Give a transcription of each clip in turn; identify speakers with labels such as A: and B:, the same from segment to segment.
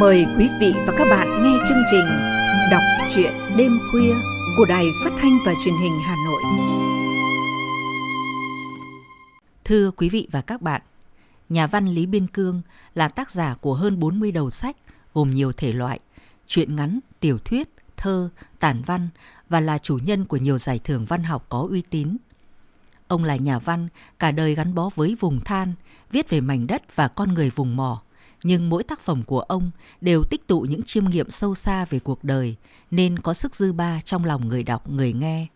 A: Mời quý vị và các bạn nghe chương trình Đọc truyện đêm khuya của Đài Phát thanh và Truyền hình Hà Nội.
B: Thưa quý vị và các bạn, nhà văn Lý Biên Cương là tác giả của hơn 40 đầu sách gồm nhiều thể loại, truyện ngắn, tiểu thuyết, thơ, tản văn và là chủ nhân của nhiều giải thưởng văn học có uy tín. Ông là nhà văn, cả đời gắn bó với vùng than, viết về mảnh đất và con người vùng mỏ, nhưng mỗi tác phẩm của ông đều tích tụ những chiêm nghiệm sâu xa về cuộc đời nên có sức dư ba trong lòng người đọc, người nghe.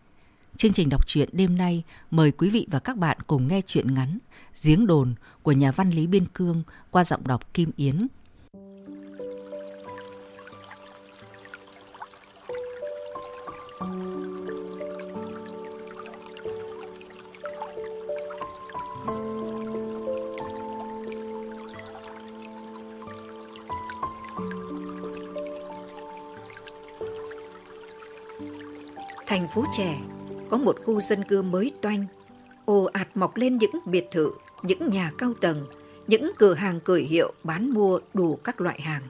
B: Chương trình đọc truyện đêm nay mời quý vị và các bạn cùng nghe truyện ngắn Giếng đồn của nhà văn Lý Biên Cương qua giọng đọc Kim Yến.
A: Thành phố trẻ có một khu dân cư mới toanh, ồ ạt mọc lên những biệt thự, những nhà cao tầng, những cửa hàng cởi hiệu bán mua đủ các loại hàng.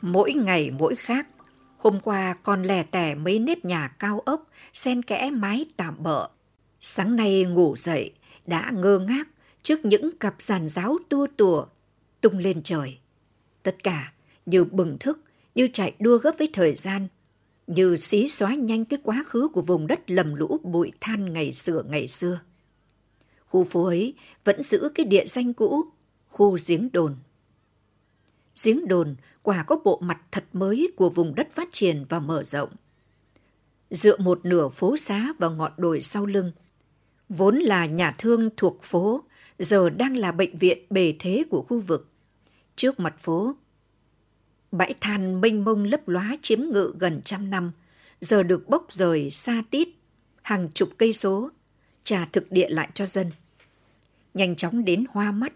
A: Mỗi ngày mỗi khác, hôm qua còn lẻ tẻ mấy nếp nhà cao ốc, sen kẽ mái tạm bợ. Sáng nay ngủ dậy, đã ngơ ngác trước những cặp giàn giáo tua tùa tung lên trời. Tất cả như bừng thức, như chạy đua gấp với thời gian – như xí xóa nhanh cái quá khứ của vùng đất lầm lũ bụi than ngày xưa ngày xưa. Khu phố ấy vẫn giữ cái địa danh cũ, khu giếng đồn. Giếng đồn quả có bộ mặt thật mới của vùng đất phát triển và mở rộng. Dựa một nửa phố xá và ngọn đồi sau lưng, vốn là nhà thương thuộc phố, giờ đang là bệnh viện bề thế của khu vực. Trước mặt phố Bãi than mênh mông lấp lóa chiếm ngự gần trăm năm, giờ được bốc rời xa tít, hàng chục cây số, trả thực địa lại cho dân. Nhanh chóng đến hoa mắt,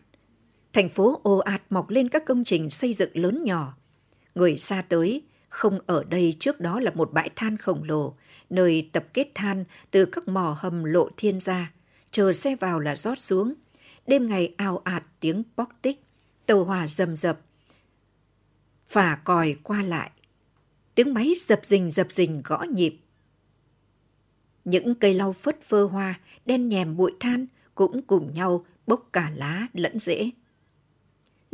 A: thành phố ồ ạt mọc lên các công trình xây dựng lớn nhỏ. Người xa tới, không ở đây trước đó là một bãi than khổng lồ, nơi tập kết than từ các mỏ hầm lộ thiên ra, chờ xe vào là rót xuống. Đêm ngày ao ạt tiếng bóc tích, tàu hỏa rầm rập, phà còi qua lại. Tiếng máy dập dình dập dình gõ nhịp. Những cây lau phất phơ hoa, đen nhèm bụi than cũng cùng nhau bốc cả lá lẫn rễ.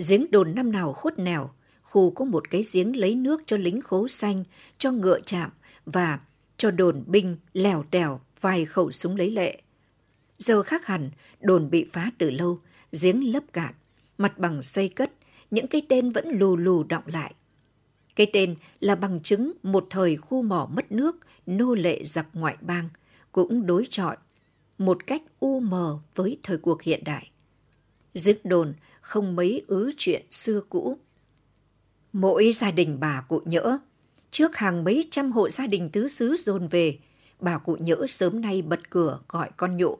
A: Giếng đồn năm nào khuất nẻo, khu có một cái giếng lấy nước cho lính khố xanh, cho ngựa chạm và cho đồn binh lèo tèo vài khẩu súng lấy lệ. Giờ khác hẳn, đồn bị phá từ lâu, giếng lấp cạn, mặt bằng xây cất, những cái tên vẫn lù lù đọng lại. Cái tên là bằng chứng một thời khu mỏ mất nước, nô lệ giặc ngoại bang, cũng đối chọi một cách u mờ với thời cuộc hiện đại. Dứt đồn không mấy ứ chuyện xưa cũ. Mỗi gia đình bà cụ nhỡ, trước hàng mấy trăm hộ gia đình tứ xứ dồn về, bà cụ nhỡ sớm nay bật cửa gọi con nhộ.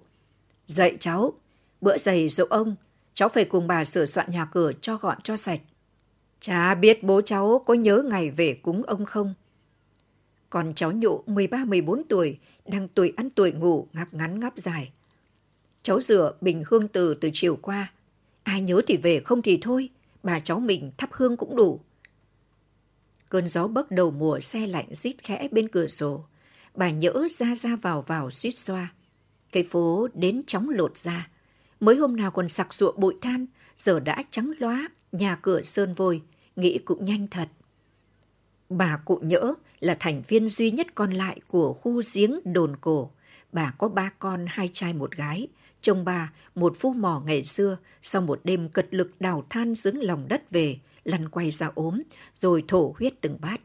A: Dậy cháu, bữa giày dỗ ông, cháu phải cùng bà sửa soạn nhà cửa cho gọn cho sạch. Chả biết bố cháu có nhớ ngày về cúng ông không? Còn cháu nhụ 13-14 tuổi, đang tuổi ăn tuổi ngủ, ngáp ngắn ngáp dài. Cháu rửa bình hương từ từ chiều qua. Ai nhớ thì về, không thì thôi. Bà cháu mình thắp hương cũng đủ. Cơn gió bấc đầu mùa xe lạnh rít khẽ bên cửa sổ. Bà nhỡ ra ra vào vào suýt xoa. Cây phố đến chóng lột ra. Mới hôm nào còn sặc sụa bụi than, giờ đã trắng loá, nhà cửa sơn vôi, nghĩ cũng nhanh thật. Bà cụ nhỡ là thành viên duy nhất còn lại của khu giếng đồn cổ. Bà có ba con, hai trai một gái. Chồng bà, một phu mỏ ngày xưa, sau một đêm cật lực đào than dưỡng lòng đất về, lăn quay ra ốm, rồi thổ huyết từng bát.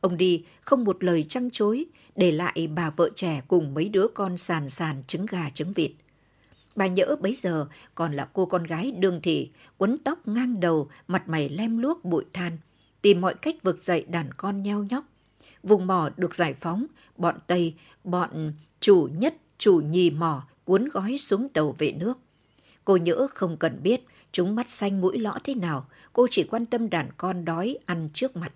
A: Ông đi không một lời trăng chối, để lại bà vợ trẻ cùng mấy đứa con sàn sàn trứng gà trứng vịt. Bà nhỡ bấy giờ còn là cô con gái đường thị, quấn tóc ngang đầu, mặt mày lem luốc bụi than, tìm mọi cách vực dậy đàn con nheo nhóc. Vùng mỏ được giải phóng, bọn Tây, bọn chủ nhất, chủ nhì mỏ cuốn gói xuống tàu về nước. Cô nhỡ không cần biết chúng mắt xanh mũi lõ thế nào, cô chỉ quan tâm đàn con đói ăn trước mặt.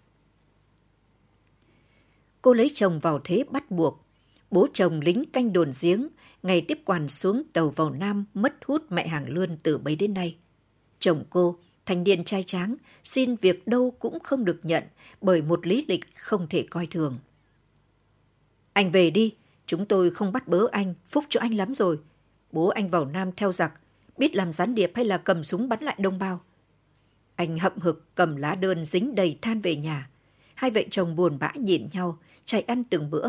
A: Cô lấy chồng vào thế bắt buộc. Bố chồng lính canh đồn giếng, ngày tiếp quản xuống tàu vào Nam mất hút mẹ hàng lươn từ bấy đến nay. Chồng cô, thanh niên trai tráng, xin việc đâu cũng không được nhận bởi một lý lịch không thể coi thường. Anh về đi, chúng tôi không bắt bớ anh, phúc cho anh lắm rồi. Bố anh vào Nam theo giặc, biết làm gián điệp hay là cầm súng bắn lại đông bao. Anh hậm hực cầm lá đơn dính đầy than về nhà. Hai vợ chồng buồn bã nhìn nhau, chạy ăn từng bữa.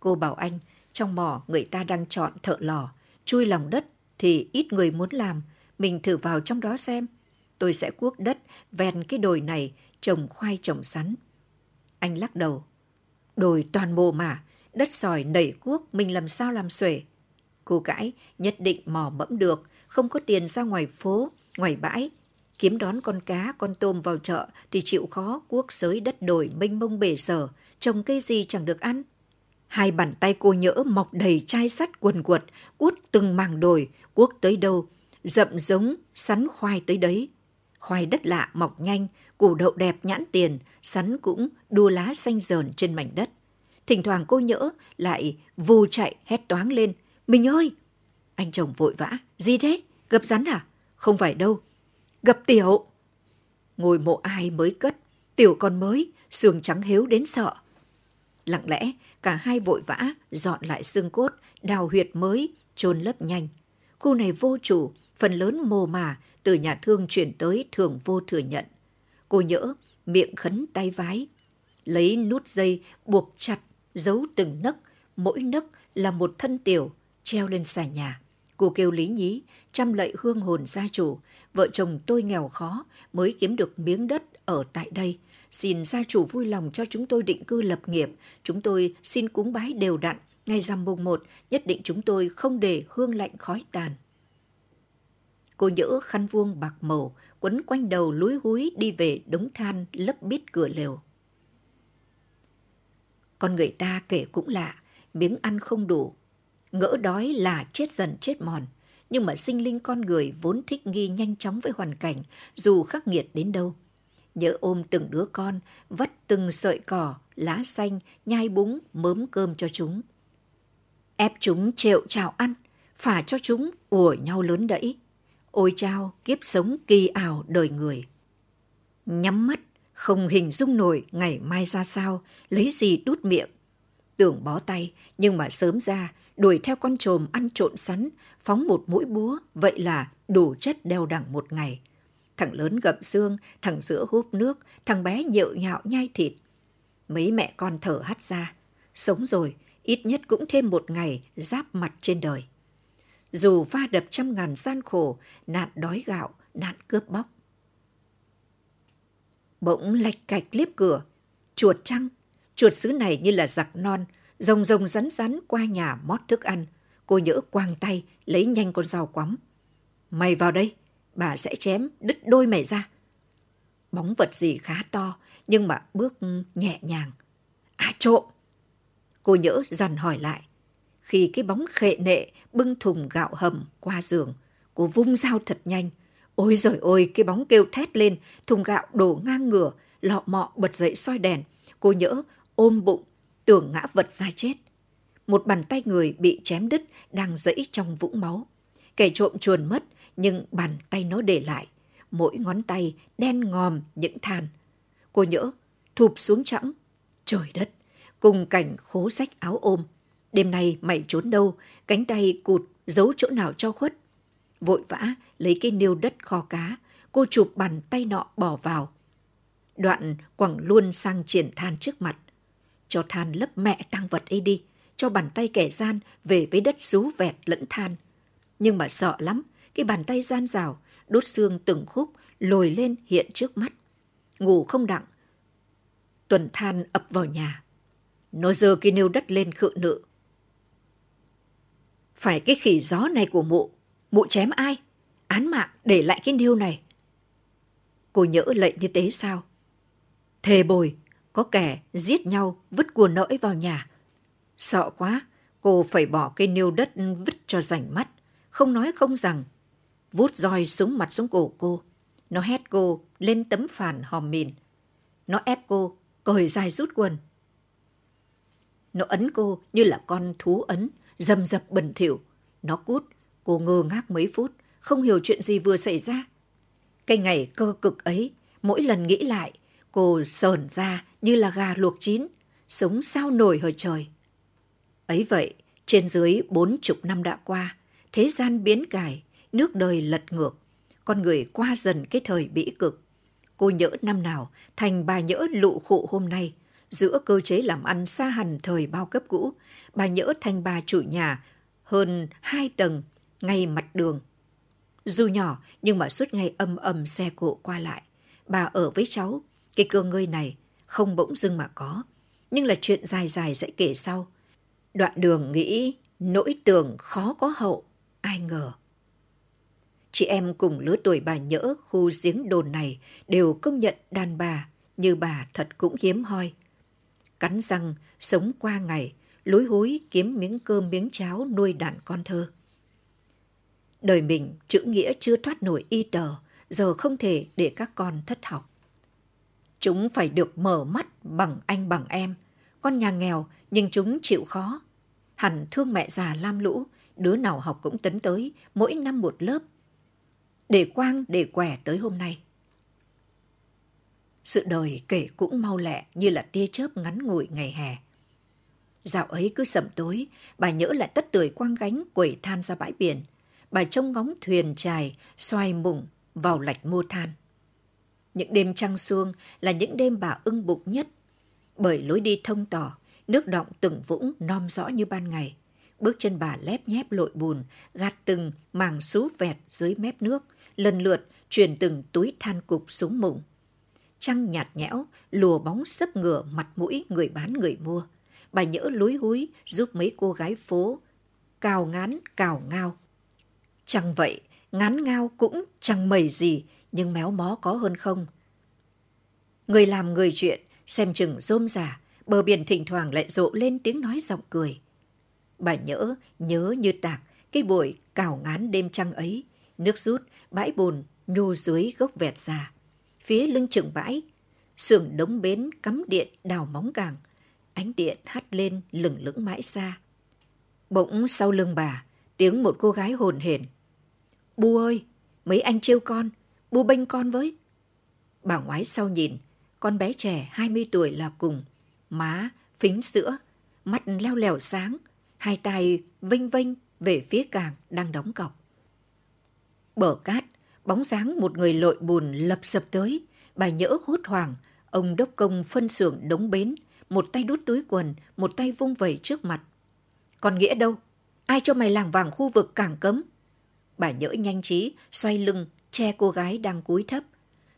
A: Cô bảo anh, trong mỏ người ta đang chọn thợ lò, chui lòng đất thì ít người muốn làm, mình thử vào trong đó xem. Tôi sẽ cuốc đất ven cái đồi này trồng khoai trồng sắn. Anh lắc đầu. Đồi toàn mồ mà, đất sỏi nảy cuốc mình làm sao làm xuể. Cô cãi, nhất định mò mẫm được, không có tiền ra ngoài phố, ngoài bãi. Kiếm đón con cá, con tôm vào chợ thì chịu khó cuốc giới đất đồi mênh mông bể sở, trồng cây gì chẳng được ăn. Hai bàn tay cô nhỡ mọc đầy chai sắt quần quật, cuốt từng màng đồi, cuốc tới đâu, rậm giống, sắn khoai tới đấy. Khoai đất lạ mọc nhanh, củ đậu đẹp nhãn tiền, sắn cũng đua lá xanh dờn trên mảnh đất. Thỉnh thoảng cô nhỡ lại vù chạy hét toáng lên. Mình ơi! Anh chồng vội vã. Gì thế? Gặp rắn à? Không phải đâu. Gặp tiểu. Ngồi mộ ai mới cất. Tiểu con mới, xương trắng hiếu đến sợ. Lặng lẽ, cả hai vội vã dọn lại xương cốt, đào huyệt mới, chôn lấp nhanh. Khu này vô chủ, phần lớn mồ mà từ nhà thương chuyển tới thường vô thừa nhận. Cô nhỡ, miệng khấn tay vái. Lấy nút dây buộc chặt, giấu từng nấc, mỗi nấc là một thân tiểu, treo lên xà nhà. Cô kêu lý nhí, chăm lạy hương hồn gia chủ. Vợ chồng tôi nghèo khó mới kiếm được miếng đất ở tại đây. Xin gia chủ vui lòng cho chúng tôi định cư lập nghiệp. Chúng tôi xin cúng bái đều đặn. Ngày rằm mùng một, nhất định chúng tôi không để hương lạnh khói tàn. Cô nhỡ khăn vuông bạc màu, quấn quanh đầu lúi húi đi về đống than lấp bít cửa lều. Con người ta kể cũng lạ, miếng ăn không đủ. Ngỡ đói là chết dần chết mòn. Nhưng mà sinh linh con người vốn thích nghi nhanh chóng với hoàn cảnh, dù khắc nghiệt đến đâu. Nhớ ôm từng đứa con, vắt từng sợi cỏ, lá xanh, nhai búng, mớm cơm cho chúng. Ép chúng trệu chào ăn, phả cho chúng ủa nhau lớn đẫy. Ôi chao, kiếp sống kỳ ảo đời người. Nhắm mắt, không hình dung nổi ngày mai ra sao, lấy gì đút miệng. Tưởng bó tay, nhưng mà sớm ra, đuổi theo con trồm ăn trộn sắn, phóng một mũi búa, vậy là đủ chất đeo đẳng một ngày. Thằng lớn gậm xương, thằng giữa húp nước, thằng bé nhệu nhạo nhai thịt. Mấy mẹ con thở hắt ra. Sống rồi, ít nhất cũng thêm một ngày giáp mặt trên đời. Dù va đập trăm ngàn gian khổ, nạn đói gạo, nạn cướp bóc. Bỗng lạch cạch liếp cửa, chuột trăng, chuột xứ này như là giặc non, rồng rồng rắn rắn qua nhà mót thức ăn. Cô nhỡ quang tay, lấy nhanh con dao quắm. Mày vào đây, bà sẽ chém đứt đôi mày ra. Bóng vật gì khá to, nhưng mà bước nhẹ nhàng. À trộm! Cô nhỡ dằn hỏi lại. Khi cái bóng khệ nệ bưng thùng gạo hầm qua giường, cô vung dao thật nhanh. Ôi giời ôi, cái bóng kêu thét lên, thùng gạo đổ ngang ngửa, lọ mọ bật dậy soi đèn. Cô nhỡ ôm bụng, tưởng ngã vật ra chết. Một bàn tay người bị chém đứt đang dẫy trong vũng máu. Kẻ trộm chuồn mất, nhưng bàn tay nó để lại. Mỗi ngón tay đen ngòm những than. Cô nhỡ, thụp xuống chẵng. Trời đất, cùng cảnh khố sách áo ôm. Đêm nay mày trốn đâu, cánh tay cụt, giấu chỗ nào cho khuất. Vội vã, lấy cái nêu đất kho cá, cô chụp bàn tay nọ bỏ vào. Đoạn quẳng luôn sang triển than trước mặt. Cho than lấp mẹ tăng vật ấy đi, cho bàn tay kẻ gian về với đất rú vẹt lẫn than. Nhưng mà sợ lắm, cái bàn tay gian rào, đốt xương từng khúc, lồi lên hiện trước mắt. Ngủ không đặng. Tuần than ập vào nhà. Nó giơ cái nêu đất lên khự nự. Phải cái khỉ gió này của mụ, mụ chém ai? Án mạng để lại cái nêu này. Cô nhỡ lệnh như thế sao? Thề bồi, có kẻ giết nhau vứt của nỡi vào nhà. Sợ quá, cô phải bỏ cây nêu đất vứt cho rảnh mắt. Không nói không rằng. Vút roi xuống mặt xuống cổ cô. Nó hét cô lên tấm phản hòm mìn. Nó ép cô cởi dài rút quần. Nó ấn cô như là con thú ấn, dầm dập bẩn thỉu. Nó cút, cô ngơ ngác mấy phút, không hiểu chuyện gì vừa xảy ra. Cái ngày cơ cực ấy, mỗi lần nghĩ lại, cô sờn ra như là gà luộc chín, sống sao nổi hời trời. Ấy vậy, trên dưới bốn chục năm đã qua, thế gian biến cải, nước đời lật ngược, con người qua dần cái thời bĩ cực. Cô nhỡ năm nào thành bà nhỡ lụ khụ hôm nay, giữa cơ chế làm ăn xa hẳn thời bao cấp cũ, bà nhỡ thành bà chủ nhà hơn hai tầng ngay mặt đường. Dù nhỏ nhưng mà suốt ngày âm âm xe cộ qua lại. Bà ở với cháu, cái cơ ngơi này không bỗng dưng mà có. Nhưng là chuyện dài dài sẽ kể sau. Đoạn đường nghĩ nỗi tưởng khó có hậu, ai ngờ. Chị em cùng lứa tuổi bà nhỡ khu giếng đồn này đều công nhận đàn bà như bà thật cũng hiếm hoi. Cắn răng, sống qua ngày, lối hối kiếm miếng cơm miếng cháo nuôi đàn con thơ. Đời mình chữ nghĩa chưa thoát nổi y tờ, giờ không thể để các con thất học. Chúng phải được mở mắt bằng anh bằng em. Con nhà nghèo nhưng chúng chịu khó. Hẳn thương mẹ già lam lũ, đứa nào học cũng tấn tới, mỗi năm một lớp. Để quang, để quẻ tới hôm nay. Sự đời kể cũng mau lẹ như là tia chớp ngắn ngủi ngày hè. Dạo ấy cứ sầm tối, bà nhớ lại tất tưởi quang gánh quẩy than ra bãi biển. Bà trông ngóng thuyền trài, xoay mùng vào lạch mua than. Những đêm trăng xuông là những đêm bà ưng bụng nhất, bởi lối đi thông tỏ, nước động từng vũng non rõ như ban ngày. Bước chân bà lép nhép lội bùn, gạt từng màng xú vẹt dưới mép nước, lần lượt truyền từng túi than cục xuống mùng. Trăng nhạt nhẽo, lùa bóng sấp ngửa mặt mũi người bán người mua. Bà nhỡ lúi húi giúp mấy cô gái phố cào ngán cào ngao. Chẳng vậy, ngán ngao cũng chẳng mẩy gì, nhưng méo mó có hơn không. Người làm người chuyện, xem chừng rôm giả, bờ biển thỉnh thoảng lại rộ lên tiếng nói giọng cười. Bà nhỡ, nhớ như tạc, cái buổi cào ngán đêm trăng ấy, nước rút, bãi bùn, nhô dưới gốc vẹt già. Phía lưng chừng bãi, xưởng đống bến cắm điện đào móng càng, ánh điện hắt lên lửng lững mãi xa. Bỗng sau lưng bà, tiếng một cô gái hồn hển. Bu ơi, mấy anh trêu con, bu bênh con với. Bà ngoái sau nhìn, con bé trẻ 20 tuổi là cùng, má phính sữa, mắt leo lèo sáng, hai tay vinh vinh về phía càng đang đóng cọc. Bờ cát, bóng dáng một người lội bùn lập sập tới, bà nhỡ hốt hoảng, ông đốc công phân xưởng đống bến, một tay đút túi quần, một tay vung vẩy trước mặt. Còn Nghĩa đâu? Ai cho mày làng vàng khu vực cảng cấm? Bà nhỡ nhanh trí, xoay lưng, che cô gái đang cúi thấp.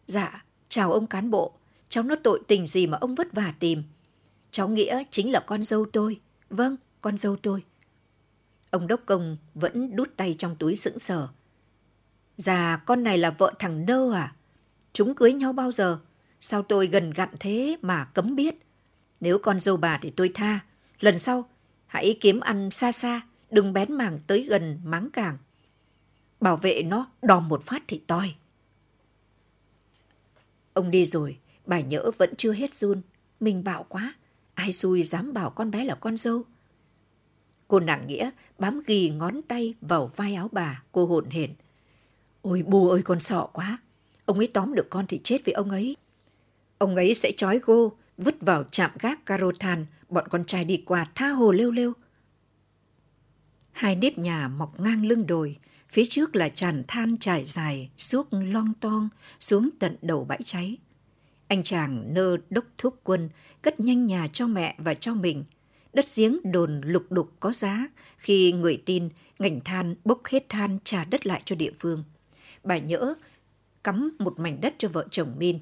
A: Dạ, chào ông cán bộ, cháu nó tội tình gì mà ông vất vả tìm. Cháu Nghĩa chính là con dâu tôi. Vâng, con dâu tôi. Ông đốc công vẫn đút tay trong túi sững sờ. Dạ, con này là vợ thằng Nơ à? Chúng cưới nhau bao giờ? Sao tôi gần gặn thế mà cấm biết? Nếu con dâu bà thì tôi tha. Lần sau, hãy kiếm ăn xa xa, đừng bén mảng tới gần máng càng. Bảo vệ nó đòm một phát thì toi. Ông đi rồi, bà nhỡ vẫn chưa hết run. Mình bạo quá, ai xui dám bảo con bé là con dâu. Cô nàng nghĩa bám ghi ngón tay vào vai áo bà, cô hồn hển. Ôi bù ơi con sợ quá, ông ấy tóm được con thì chết với ông ấy. Ông ấy sẽ trói gô, vứt vào trạm gác caro than, bọn con trai đi qua tha hồ lêu lêu. Hai nếp nhà mọc ngang lưng đồi, phía trước là tràn than trải dài, suốt long toang xuống tận đầu bãi cháy. Anh chàng nơ đốc thúc quân cất nhanh nhà cho mẹ và cho mình. Đất giếng đồn lục đục có giá khi người tin ngành than bốc hết than trả đất lại cho địa phương. Bà nhỡ cắm một mảnh đất cho vợ chồng Min.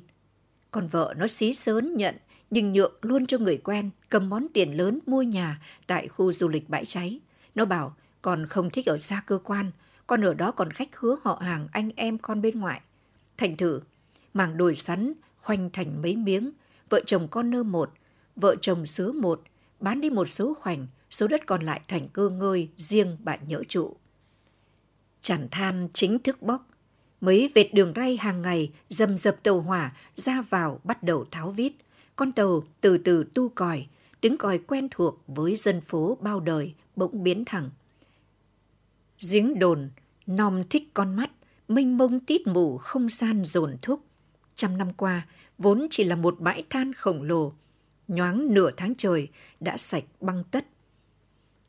A: Còn vợ nó xí sớn nhận nhưng nhượng luôn cho người quen cầm món tiền lớn mua nhà tại khu du lịch bãi cháy. Nó bảo còn không thích ở xa cơ quan, con ở đó còn khách hứa họ hàng anh em con bên ngoại. Thành thử, màng đồi sắn khoanh thành mấy miếng, vợ chồng con nơ một, vợ chồng sứa một, bán đi một số khoảnh, số đất còn lại thành cơ ngơi riêng bạn nhỡ trụ. Chản than chính thức bóc, mấy vệt đường ray hàng ngày dầm dập tàu hỏa ra vào bắt đầu tháo vít, con tàu từ từ tu còi, tiếng còi quen thuộc với dân phố bao đời bỗng biến thẳng. Giếng đồn, nom thích con mắt, mênh mông tít mù không gian dồn thúc. Trăm năm qua, vốn chỉ là một bãi than khổng lồ, nhoáng nửa tháng trời đã sạch băng tất.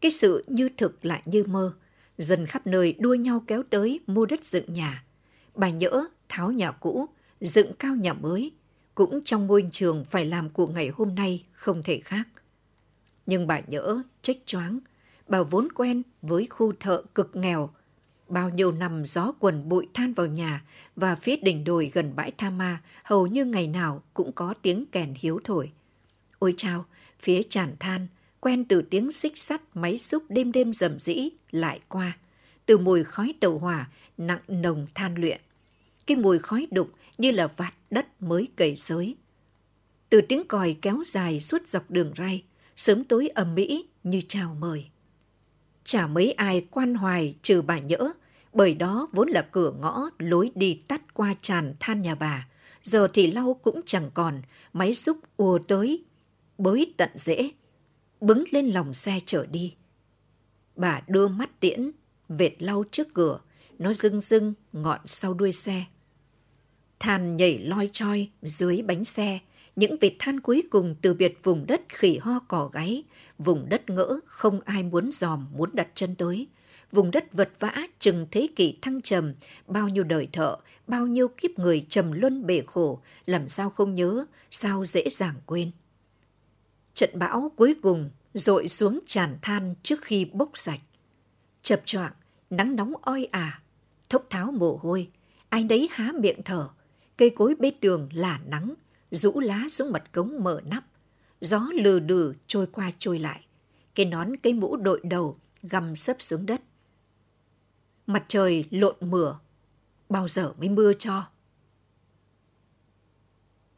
A: Cái sự như thực lại như mơ, dần khắp nơi đua nhau kéo tới mua đất dựng nhà. Bà nhỡ tháo nhà cũ, dựng cao nhà mới, cũng trong môi trường phải làm của ngày hôm nay không thể khác. Nhưng bà nhỡ trách choáng, bà vốn quen với khu thợ cực nghèo, bao nhiêu năm gió quần bụi than vào nhà và phía đỉnh đồi gần bãi Tha Ma hầu như ngày nào cũng có tiếng kèn hiếu thổi. Ôi chao, phía tràn than, quen từ tiếng xích sắt máy xúc đêm đêm rầm rĩ lại qua, từ mùi khói tàu hỏa nặng nồng than luyện. Cái mùi khói đục như là vạt đất mới cầy xới. Từ tiếng còi kéo dài suốt dọc đường ray, sớm tối ầm mỹ như chào mời. Chả mấy ai quan hoài trừ bà nhỡ, bởi đó vốn là cửa ngõ lối đi tắt qua tràn than nhà bà. Giờ thì lau cũng chẳng còn, máy xúc ùa tới, bới tận rễ, bứng lên lòng xe trở đi. Bà đưa mắt tiễn, vệt lau trước cửa, nó rưng rưng ngọn sau đuôi xe. Than nhảy loi choi dưới bánh xe, những vệt than cuối cùng từ biệt vùng đất khỉ ho cỏ gáy, vùng đất ngỡ không ai muốn dòm muốn đặt chân tới. Vùng đất vật vã chừng thế kỷ thăng trầm, bao nhiêu đời thợ, bao nhiêu kiếp người trầm luân bể khổ, làm sao không nhớ, sao dễ dàng quên. Trận bão cuối cùng dội xuống tràn than trước khi bốc sạch. Chập choạng, nắng nóng oi ả, thốc tháo mồ hôi, ai nấy há miệng thở, cây cối bên đường là nắng, rũ lá xuống mặt cống mở nắp. Gió lừ đừ trôi qua trôi lại. Cái nón cây mũ đội đầu gầm sấp xuống đất. Mặt trời lộn mửa. Bao giờ mới mưa cho?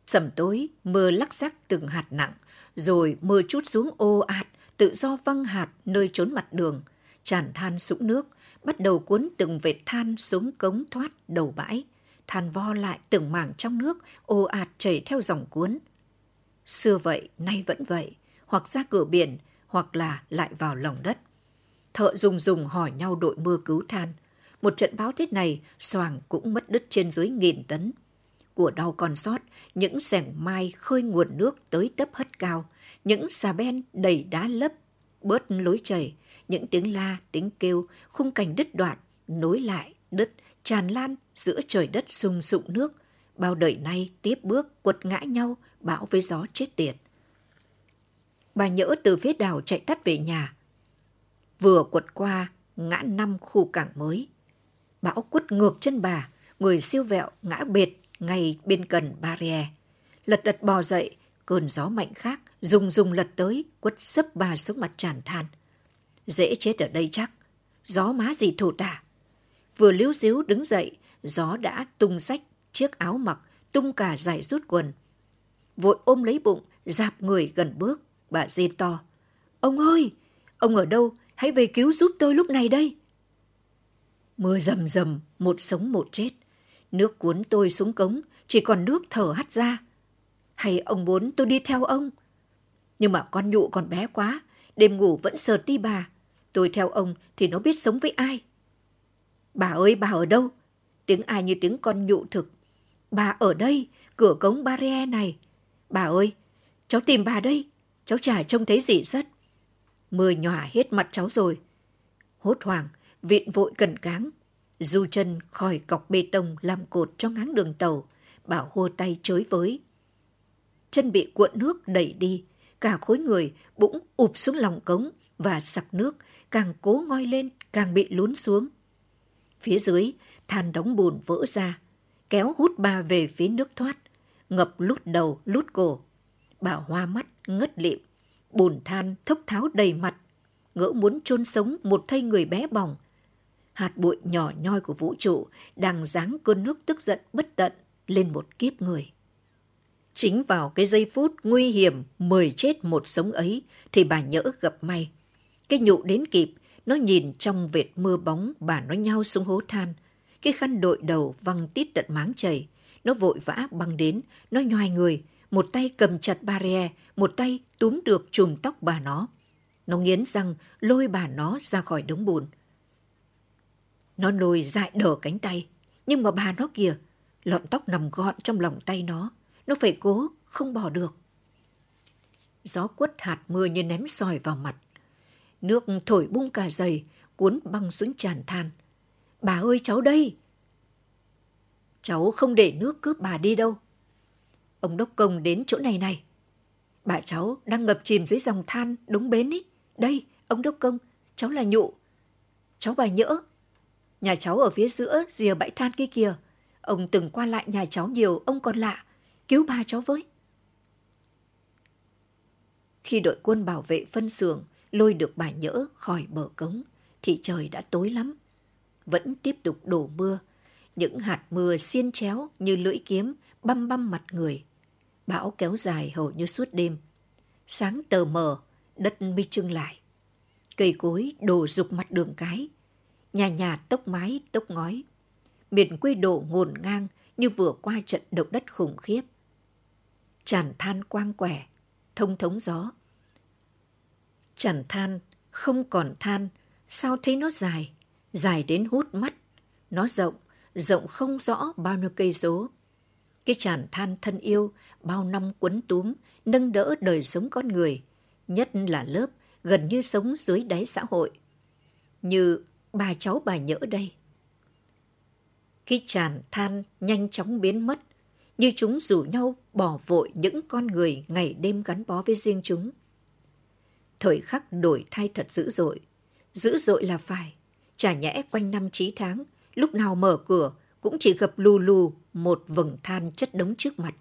A: Sầm tối, mưa lắc rắc từng hạt nặng, rồi mưa chút xuống ô ạt, tự do văng hạt nơi trốn mặt đường, tràn than sũng nước, bắt đầu cuốn từng vệt than xuống cống thoát đầu bãi than vo lại từng mảng trong nước, ồ ạt chảy theo dòng cuốn. Xưa vậy, nay vẫn vậy, hoặc ra cửa biển, hoặc là lại vào lòng đất. Thợ dùng dùng hỏi nhau đội mưa cứu than. Một trận báo thế này, xoàng cũng mất đứt trên dưới nghìn tấn. Của đau còn sót, những sẻng mai khơi nguồn nước tới tấp hất cao, những xà ben đầy đá lấp, bớt lối chảy, những tiếng la, tiếng kêu, khung cảnh đứt đoạn, nối lại, đứt, tràn lan giữa trời đất sung sụng nước, bao đời nay tiếp bước quật ngã nhau, bão với gió chết tiệt. Bà nhỡ từ phía đảo chạy tắt về nhà. Vừa quật qua ngã năm khu cảng mới. Bão quất ngược chân bà, người siêu vẹo ngã bệt ngay bên cần barrier. Lật đật bò dậy, cơn gió mạnh khác, rùng rùng lật tới, quất sấp bà xuống mặt tràn than. Dễ chết ở đây chắc, gió má gì thổ tả. Vừa liếu díu đứng dậy, gió đã tung sách chiếc áo mặc, tung cả giải rút quần. Vội ôm lấy bụng, dạp người gần bước, bà rên to. Ông ơi, ông ở đâu? Hãy về cứu giúp tôi lúc này đây. Mưa rầm rầm, một sống một chết. Nước cuốn tôi xuống cống, chỉ còn nước thở hắt ra. Hay ông muốn tôi đi theo ông? Nhưng mà con nhụ còn bé quá, đêm ngủ vẫn sợt đi bà. Tôi theo ông thì nó biết sống với ai. Bà ơi, bà ở đâu? Tiếng ai như tiếng con nhụ thực. Bà ở đây, cửa cống barrier này. Bà ơi, cháu tìm bà đây. Cháu chả trông thấy gì rất. Mưa nhòa hết mặt cháu rồi. Hốt hoảng, viện vội cần cáng. Du chân khỏi cọc bê tông làm cột cho ngáng đường tàu. Bảo hô tay chới với. Chân bị cuộn nước đẩy đi. Cả khối người bỗng ụp xuống lòng cống và sặc nước. Càng cố ngoi lên, càng bị lún xuống. Phía dưới, than đóng bùn vỡ ra, kéo hút bà về phía nước thoát, ngập lút đầu, lút cổ. Bà hoa mắt, ngất lịm, bùn than thốc tháo đầy mặt, ngỡ muốn chôn sống một thây người bé bỏng. Hạt bụi nhỏ nhoi của vũ trụ đang giáng cơn nước tức giận bất tận lên một kiếp người. Chính vào cái giây phút nguy hiểm mười chết một sống ấy thì bà nhỡ gặp may. Cái nhụ đến kịp, nó nhìn trong vệt mưa bóng bà nó nhau xuống hố than. Cái khăn đội đầu văng tít tận máng chảy. Nó vội vã băng đến, nó nhoài người. Một tay cầm chặt barrier, một tay túm được chùm tóc bà nó. Nó nghiến răng lôi bà nó ra khỏi đống bùn. Nó lôi dại đờ cánh tay. Nhưng mà bà nó kìa, lọn tóc nằm gọn trong lòng tay nó. Nó phải cố, không bỏ được. Gió quất hạt mưa như ném sỏi vào mặt. Nước thổi bung cả giày, cuốn băng xuống tràn than. Bà ơi cháu đây! Cháu không để nước cướp bà đi đâu. Ông đốc công đến chỗ này này. Bà cháu đang ngập chìm dưới dòng than đúng bến ý. Đây, ông đốc công, cháu là nhụ. Cháu bà nhỡ. Nhà cháu ở phía giữa rìa bãi than kia kìa. Ông từng qua lại nhà cháu nhiều, ông còn lạ. Cứu bà cháu với. Khi đội quân bảo vệ phân xưởng lôi được bà nhỡ khỏi bờ cống, thì trời đã tối lắm. Vẫn tiếp tục đổ mưa. Những hạt mưa xiên chéo như lưỡi kiếm băm băm mặt người. Bão kéo dài hầu như suốt đêm. Sáng tờ mờ, đất mi trưng lại. Cây cối đổ rục mặt đường cái. Nhà nhà tốc mái, tốc ngói. Miền quê đổ ngổn ngang như vừa qua trận động đất khủng khiếp. Tràn than quang quẻ, thông thống gió. Chẳng than, không còn than, sao thấy nó dài, dài đến hút mắt. Nó rộng, rộng không rõ bao nhiêu cây số. Cái chản than thân yêu, bao năm quấn túm, nâng đỡ đời sống con người, nhất là lớp gần như sống dưới đáy xã hội. Như bà cháu bà nhỡ đây. Khi tràn than nhanh chóng biến mất, như chúng rủ nhau bỏ vội những con người ngày đêm gắn bó với riêng chúng. Thời khắc đổi thay thật dữ dội. Dữ dội là phải. Chả nhẽ quanh năm trí tháng, lúc nào mở cửa cũng chỉ gặp lù lù một vầng than chất đống trước mặt.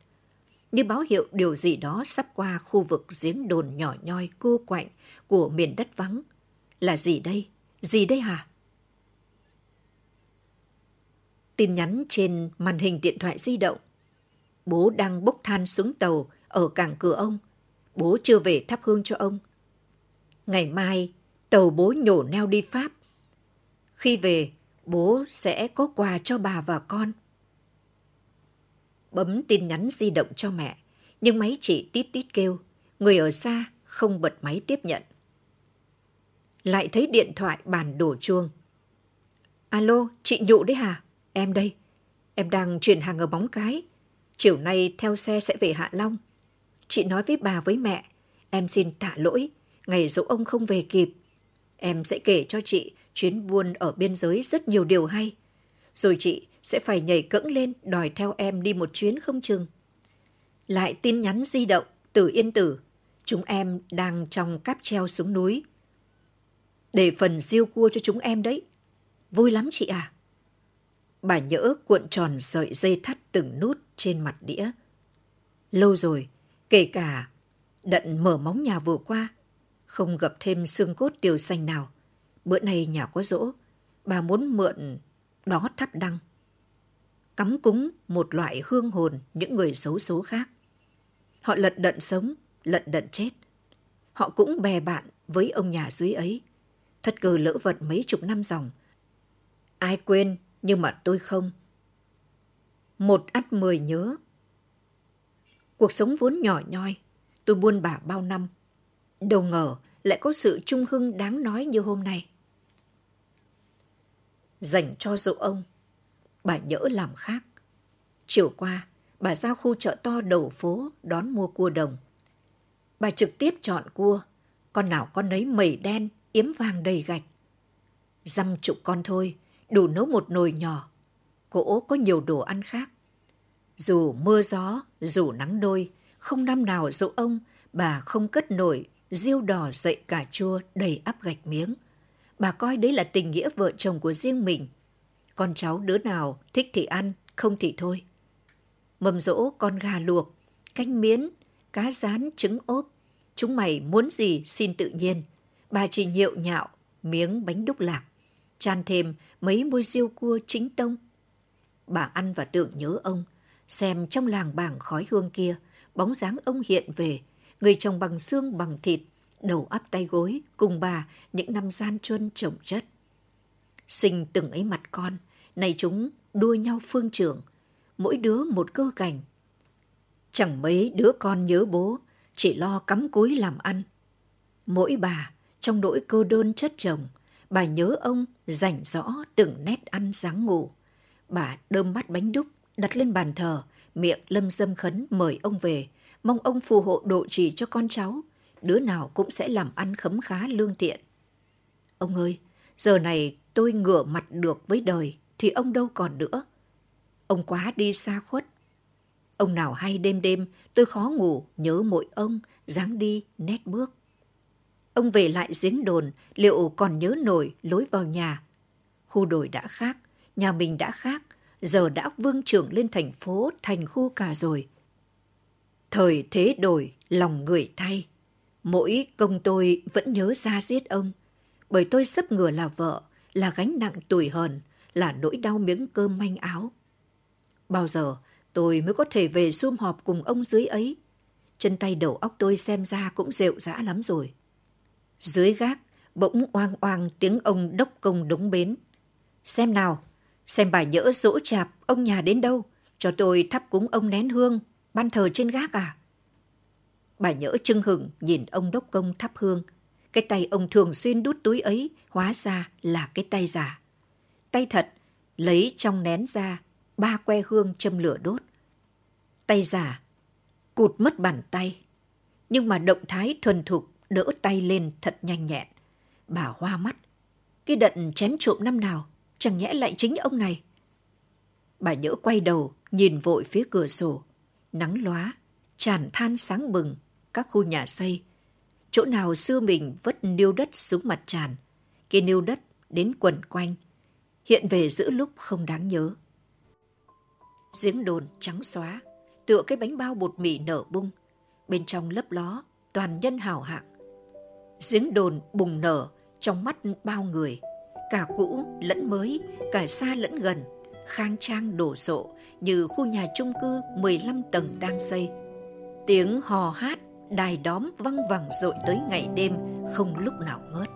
A: Như báo hiệu điều gì đó sắp qua khu vực giếng đồn nhỏ nhoi cô quạnh của miền đất vắng. Là gì đây? Gì đây hả? Tin nhắn trên màn hình điện thoại di động. Bố đang bốc than xuống tàu ở cảng cửa ông. Bố chưa về thắp hương cho ông. Ngày mai, tàu bố nhổ neo đi Pháp. Khi về, bố sẽ có quà cho bà và con. Bấm tin nhắn di động cho mẹ, nhưng máy chị tít tít kêu, người ở xa không bật máy tiếp nhận. Lại thấy điện thoại bàn đổ chuông. Alo, chị Nhụ đấy hả? Em đây. Em đang chuyển hàng ở bóng cái. Chiều nay theo xe sẽ về Hạ Long. Chị nói với bà với mẹ, em xin tạ lỗi, ngày dỗ ông không về kịp. Em sẽ kể cho chị chuyến buôn ở biên giới rất nhiều điều hay. Rồi chị sẽ phải nhảy cẫng lên đòi theo em đi một chuyến không chừng. Lại tin nhắn di động từ Yên Tử. Chúng em đang trong cáp treo xuống núi. Để phần riêu cua cho chúng em đấy. Vui lắm chị à. Bà nhỡ cuộn tròn sợi dây thắt từng nút trên mặt đĩa. Lâu rồi, kể cả đận mở móng nhà vừa qua, không gặp thêm xương cốt điều xanh nào. Bữa nay nhà có dỗ, bà muốn mượn đó thắp đăng. Cắm cúng một loại hương hồn những người xấu số khác. Họ lận đận sống, lận đận chết. Họ cũng bè bạn với ông nhà dưới ấy. Thất cờ lỡ vật mấy chục năm dòng. Ai quên nhưng mà tôi không. Một ắt mười nhớ. Cuộc sống vốn nhỏ nhoi, tôi buôn bả bao năm. Đâu ngờ lại có sự trung hưng đáng nói như hôm nay. Dành cho dỗ ông, bà nhỡ làm khác. Chiều qua, bà ra khu chợ to đầu phố đón mua cua đồng. Bà trực tiếp chọn cua, con nào con nấy mẩy đen, yếm vàng đầy gạch. Dăm chục con thôi, đủ nấu một nồi nhỏ. Cỗ có nhiều đồ ăn khác. Dù mưa gió, dù nắng đôi, không năm nào dỗ ông, bà không cất nổi riêu đỏ dậy cà chua đầy ắp gạch miếng. Bà coi đấy là tình nghĩa vợ chồng của riêng mình. Con cháu đứa nào thích thì ăn, không thì thôi. Mầm rỗ con gà luộc, canh miến, cá rán, trứng ốp. Chúng mày muốn gì xin tự nhiên. Bà chỉ nhệu nhạo, miếng bánh đúc lạc. Chan thêm mấy môi riêu cua chính tông. Bà ăn và tưởng nhớ ông, xem trong làng bảng khói hương kia, bóng dáng ông hiện về, người chồng bằng xương bằng thịt, đầu áp tay gối, cùng bà những năm gian truân trồng chất. Sinh từng ấy mặt con, nay chúng đua nhau phương trưởng, mỗi đứa một cơ cảnh. Chẳng mấy đứa con nhớ bố, chỉ lo cắm cúi làm ăn. Mỗi bà, trong nỗi cô đơn chất chồng, bà nhớ ông rảnh rõ từng nét ăn dáng ngủ. Bà đơm bát bánh đúc, đặt lên bàn thờ, miệng lâm dâm khấn mời ông về, mong ông phù hộ độ trì cho con cháu, đứa nào cũng sẽ làm ăn khấm khá lương thiện. Ông ơi, giờ này tôi ngửa mặt được với đời, thì ông đâu còn nữa. Ông quá đi xa khuất. Ông nào hay đêm đêm, tôi khó ngủ, nhớ mỗi ông, dáng đi, nét bước. Ông về lại giếng đồn, liệu còn nhớ nổi lối vào nhà. Khu đồi đã khác, nhà mình đã khác, giờ đã vương trưởng lên thành phố, thành khu cả rồi. Thời thế đổi, lòng người thay. Mỗi công tôi vẫn nhớ ra giết ông, bởi tôi sắp ngừa là vợ, là gánh nặng tuổi hờn, là nỗi đau miếng cơm manh áo. Bao giờ tôi mới có thể về sum họp cùng ông dưới ấy? Chân tay đầu óc tôi xem ra cũng rệu rã lắm rồi. Dưới gác, bỗng oang oang tiếng ông đốc công đống bến. Xem nào, xem bài nhỡ dỗ chạp ông nhà đến đâu, cho tôi thắp cúng ông nén hương, ban thờ trên gác à? Bà nhỡ trưng hừng nhìn ông đốc công thắp hương. Cái tay ông thường xuyên đút túi ấy hóa ra là cái tay giả. Tay thật, lấy trong nén ra, ba que hương châm lửa đốt. Tay giả, cụt mất bàn tay. Nhưng mà động thái thuần thục đỡ tay lên thật nhanh nhẹn. Bà hoa mắt. Cái đận chém trộm năm nào, chẳng nhẽ lại chính ông này. Bà nhỡ quay đầu, nhìn vội phía cửa sổ. Nắng lóa, tràn than sáng bừng, các khu nhà xây. Chỗ nào xưa mình vất niêu đất xuống mặt tràn. kia niêu đất đến quần quanh. Hiện về giữa lúc không đáng nhớ. Giếng đồn trắng xóa, tựa cái bánh bao bột mì nở bung. Bên trong lấp ló, toàn nhân hào hạng giếng đồn bùng nở trong mắt bao người, cả cũ lẫn mới, cả xa lẫn gần, khang trang đổ sộ như khu nhà chung cư 15 tầng đang xây. Tiếng hò hát, đài đóm văng vẳng dội tới ngày đêm, không lúc nào ngớt.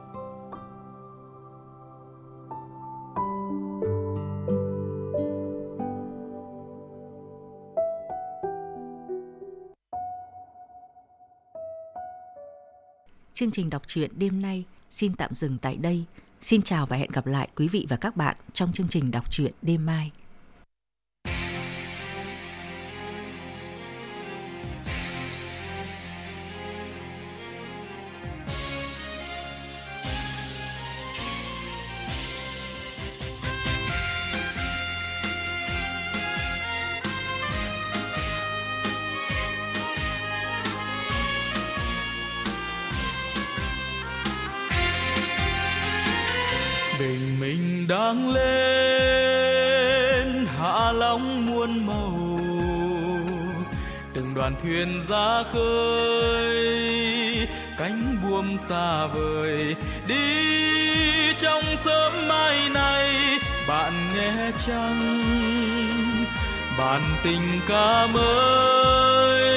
B: Chương trình đọc truyện đêm nay xin tạm dừng tại đây. Xin chào và hẹn gặp lại quý vị và các bạn trong chương trình đọc truyện đêm mai.
C: Đang lên, hạ long muôn màu. Từng đoàn thuyền ra khơi, cánh buồm xa vời. Đi trong sớm mai này, bạn nghe chăng? Bạn tình ca mới.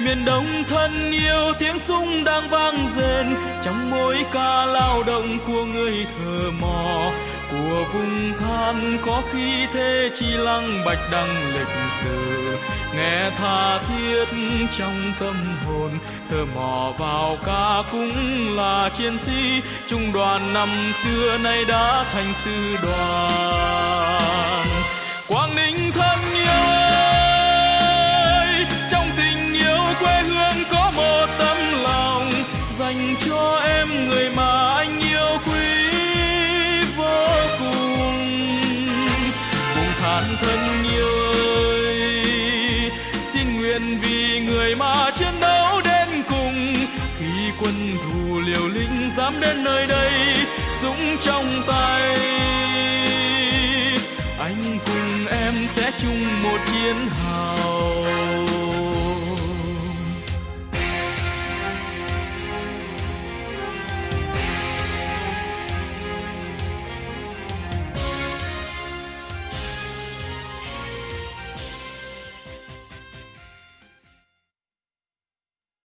C: Miền đông thân yêu, tiếng súng đang vang rền trong mỗi ca lao động của người thợ mò, của vùng than có khi thế chi lăng bạch đăng lịch sử. Nghe tha thiết trong tâm hồn thơ mò vào ca cũng là chiến sĩ. Trung đoàn năm xưa nay đã thành sư đoàn. Quang ninh thơ một chiến hào